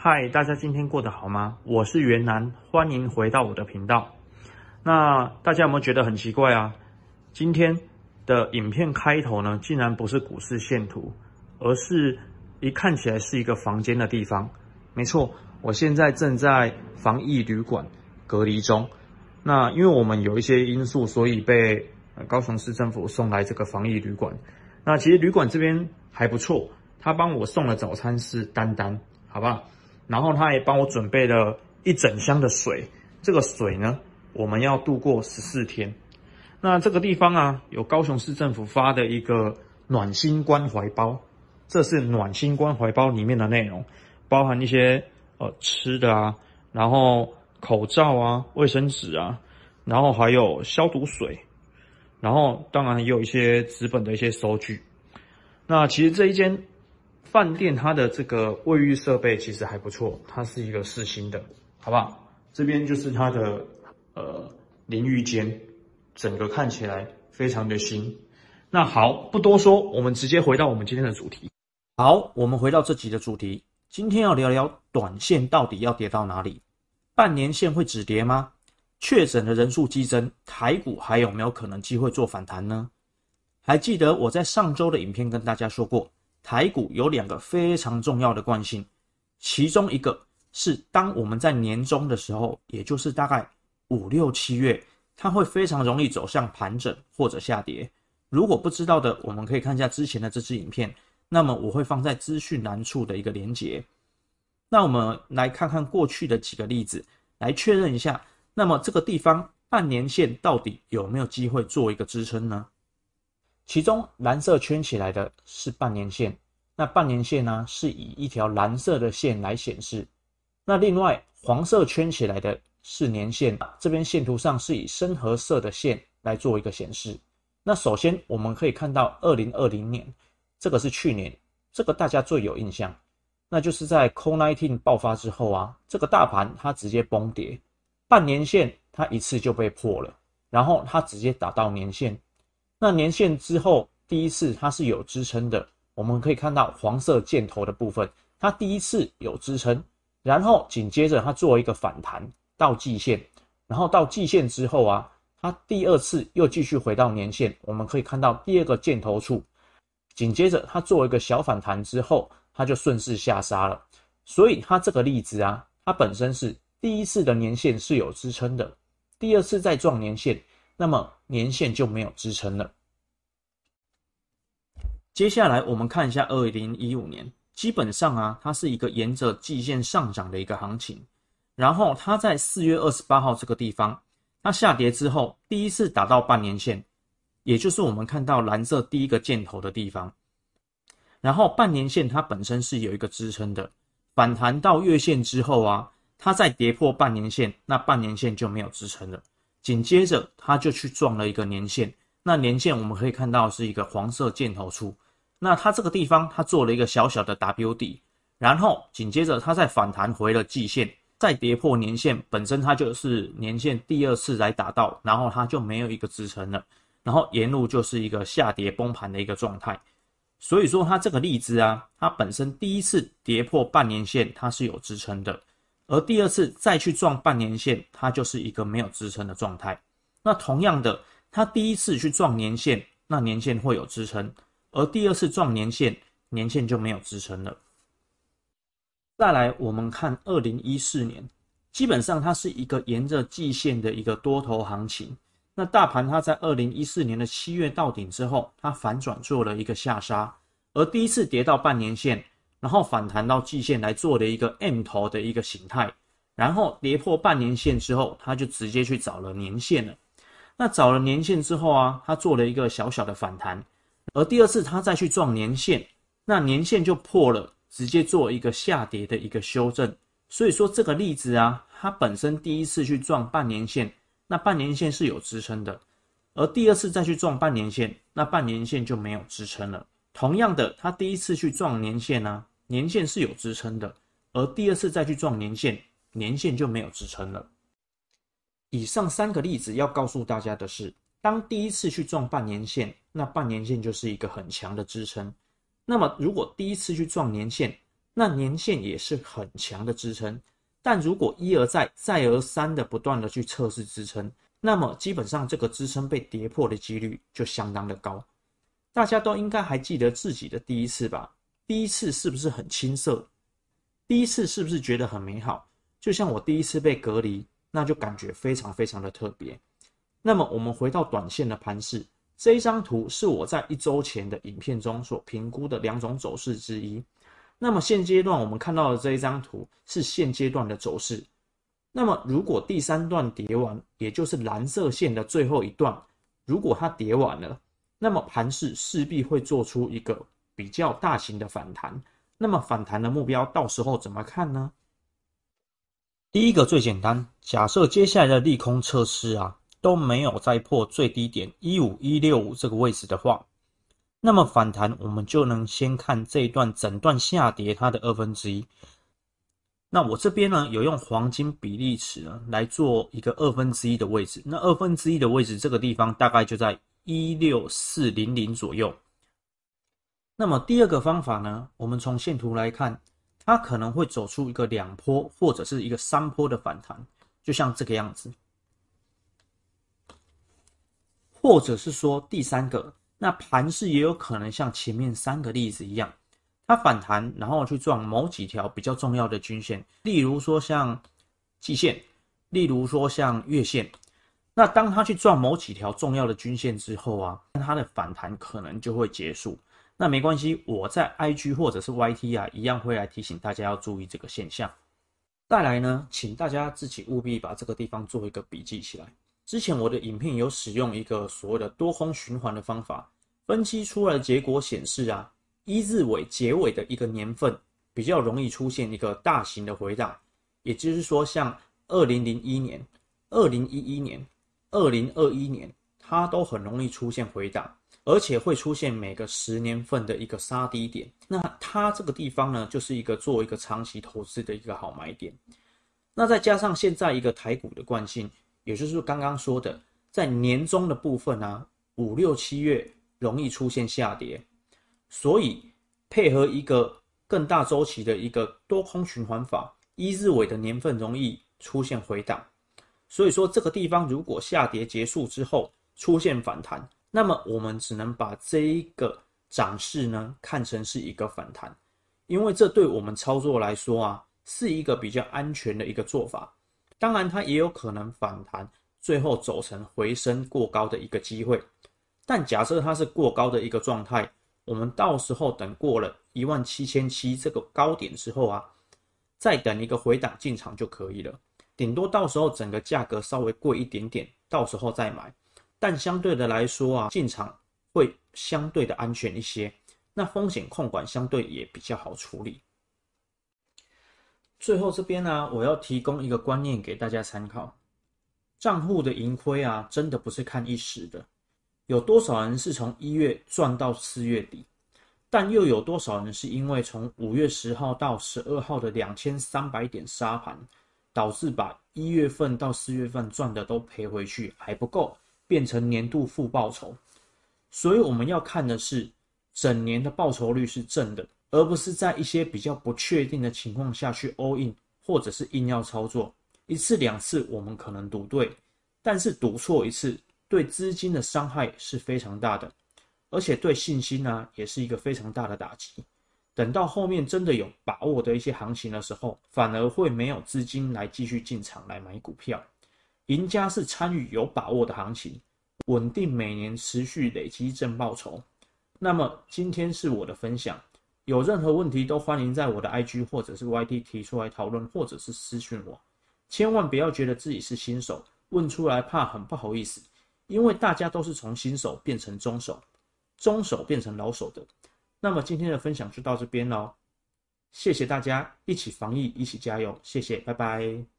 嗨，大家今天过得好吗？我是袁南，欢迎回到我的频道。那大家有没有觉得很奇怪啊？今天的影片开头呢，竟然不是股市线图，而是一看起来是一个房间的地方。没错，我现在正在防疫旅馆隔离中。那因为我们有一些因素，所以被高雄市政府送来这个防疫旅馆。那其实旅馆这边还不错，他帮我送的早餐是丹丹，好不好？然后他也帮我准备了一整箱的水，这个水呢，我们要度过十四天。那这个地方啊，有高雄市政府发的一个暖心关怀包，这是暖心关怀包里面的内容，包含一些呃吃的啊，然后口罩啊、卫生纸啊，然后还有消毒水。然后当然也有一些纸本的一些收据。那其实这一间饭店它的这个卫浴设备其实还不错，它是一个四星的，好不好？这边就是它的呃淋浴间，整个看起来非常的新。那好，不多说，我们直接回到我们今天的主题。好，我们回到这集的主题，今天要聊聊短线到底要跌到哪里？半年线会止跌吗？确诊的人数激增，台股还有没有可能机会做反弹呢？还记得我在上周的影片跟大家说过，台股有两个非常重要的惯性，其中一个是当我们在年中的时候，也就是大概五六七月，它会非常容易走向盘整或者下跌。如果不知道的，我们可以看一下之前的这支影片，那么我会放在资讯栏处的一个连结。那我们来看看过去的几个例子，来确认一下。那么这个地方半年线到底有没有机会做一个支撑呢？其中蓝色圈起来的是半年线，那半年线呢是以一条蓝色的线来显示。那另外黄色圈起来的是年线，这边线图上是以深褐色的线来做一个显示。那首先我们可以看到二零二零年，这个是去年，这个大家最有印象，那就是在 COVID-19 爆发之后啊，这个大盘它直接崩跌。半年线它一次就被破了，然后它直接打到年线。那年线之后第一次它是有支撑的，我们可以看到黄色箭头的部分，它第一次有支撑，然后紧接着它做一个反弹到季线，然后到季线之后啊，它第二次又继续回到年线，我们可以看到第二个箭头处，紧接着它做一个小反弹之后，它就顺势下杀了。所以它这个例子啊，它本身是。第一次的年线是有支撑的，第二次再撞年线，那么年线就没有支撑了。接下来我们看一下二零一五年，基本上啊，它是一个沿着季线上涨的一个行情，然后它在四月二十八号这个地方，它下跌之后，第一次打到半年线，也就是我们看到蓝色第一个箭头的地方，然后半年线它本身是有一个支撑的，反弹到月线之后啊。它再跌破半年线，那半年线就没有支撑了。紧接着，它就去撞了一个年线。那年线我们可以看到是一个黄色箭头处。那它这个地方，它做了一个小小的 W 底，然后紧接着它再反弹回了季线，再跌破年线。本身它就是年线第二次来打到，然后它就没有一个支撑了。然后沿路就是一个下跌崩盘的一个状态。所以说，它这个例子啊，它本身第一次跌破半年线，它是有支撑的。而第二次再去撞半年线，它就是一个没有支撑的状态。那同样的，它第一次去撞年线，那年线会有支撑；而第二次撞年线，年线就没有支撑了。再来，我们看二零一四年，基本上它是一个沿着季线的一个多头行情。那大盘它在二零一四年的七月到顶之后，它反转做了一个下杀，而第一次跌到半年线。然后反弹到季线来做了一个 M 头的一个形态，然后跌破半年线之后，它就直接去找了年线了。那找了年线之后啊，它做了一个小小的反弹，而第二次它再去撞年线，那年线就破了，直接做一个下跌的一个修正。所以说这个例子啊，它本身第一次去撞半年线，那半年线是有支撑的，而第二次再去撞半年线，那半年线就没有支撑了。同样的，它第一次去撞年线呢、年线是有支撑的，而第二次再去撞年线，年线就没有支撑了。以上三个例子要告诉大家的是，当第一次去撞半年线，那半年线就是一个很强的支撑。那么如果第一次去撞年线，那年线也是很强的支撑。但如果一而再、再而三的不断的去测试支撑，那么基本上这个支撑被跌破的几率就相当的高。大家都应该还记得自己的第一次吧？第一次是不是很青涩？第一次是不是觉得很美好？就像我第一次被隔离，那就感觉非常非常的特别。那么我们回到短线的盘势。这一张图是我在一周前的影片中所评估的两种走势之一。那么现阶段我们看到的这一张图是现阶段的走势。那么如果第三段跌完，也就是蓝色线的最后一段，如果它跌完了，那么盘势势必会做出一个比较大型的反弹。那么反弹的目标到时候怎么看呢？第一个最简单，假设接下来的利空测试啊。都没有再破最低点一五一六五这个位置的话，那么反弹我们就能先看这一段整段下跌它的二分之一。那我这边呢有用黄金比例尺呢来做一个二分之一的位置，那二分之一的位置这个地方大概就在一六四零零左右。那么第二个方法呢，我们从线图来看，它可能会走出一个两波或者是一个三波的反弹，就像这个样子。或者是说第三个，那盘势也有可能像前面三个例子一样，它反弹，然后去撞某几条比较重要的均线，例如说像季线，例如说像月线。那当它去撞某几条重要的均线之后啊，它的反弹可能就会结束。那没关系，我在 IG 或者是 YT 啊，一样会来提醒大家要注意这个现象。再来呢，请大家自己务必把这个地方做一个笔记起来。之前我的影片有使用一个所谓的多空循环的方法，分析出来的结果显示啊，一字尾结尾的一个年份比较容易出现一个大型的回档，也就是说，像二零零一年、二零一一年、二零二一年，它都很容易出现回档，而且会出现每个十年份的一个杀低点。那它这个地方呢，就是一个做一个长期投资的一个好买点。那再加上现在一个台股的惯性。也就是刚刚说的，在年终的部分啊，五六七月容易出现下跌，所以配合一个更大周期的一个多空循环法，一日尾的年份容易出现回档，所以说这个地方如果下跌结束之后出现反弹，那么我们只能把这一个涨势呢看成是一个反弹，因为这对我们操作来说啊是一个比较安全的一个做法。当然，它也有可能反弹，最后走成回升过高的一个机会。但假设它是过高的一个状态，我们到时候等过了一万七千七这个高点之后啊，再等一个回档进场就可以了。顶多到时候整个价格稍微贵一点点，到时候再买。但相对的来说啊，进场会相对的安全一些，那风险控管相对也比较好处理。最后这边呢、我要提供一个观念给大家参考：账户的盈亏啊，真的不是看一时的。有多少人是从一月赚到四月底，但又有多少人是因为从五月十号到十二号的两千三百点杀盘，导致把一月份到四月份赚的都赔回去，还不够，变成年度负报酬。所以我们要看的是整年的报酬率是正的。而不是在一些比较不确定的情况下去 all in，或者是硬要操作一次两次，我们可能赌对，但是赌错一次，对资金的伤害是非常大的，而且对信心呢、也是一个非常大的打击。等到后面真的有把握的一些行情的时候，反而会没有资金来继续进场来买股票。赢家是参与有把握的行情，稳定每年持续累积正报酬。那么今天是我的分享。有任何问题都欢迎在我的 IG 或者是 YT 提出来讨论，或者是私讯我。千万不要觉得自己是新手，问出来怕很不好意思，因为大家都是从新手变成中手，中手变成老手的。那么今天的分享就到这边喽，谢谢大家，一起防疫，一起加油，谢谢，拜拜。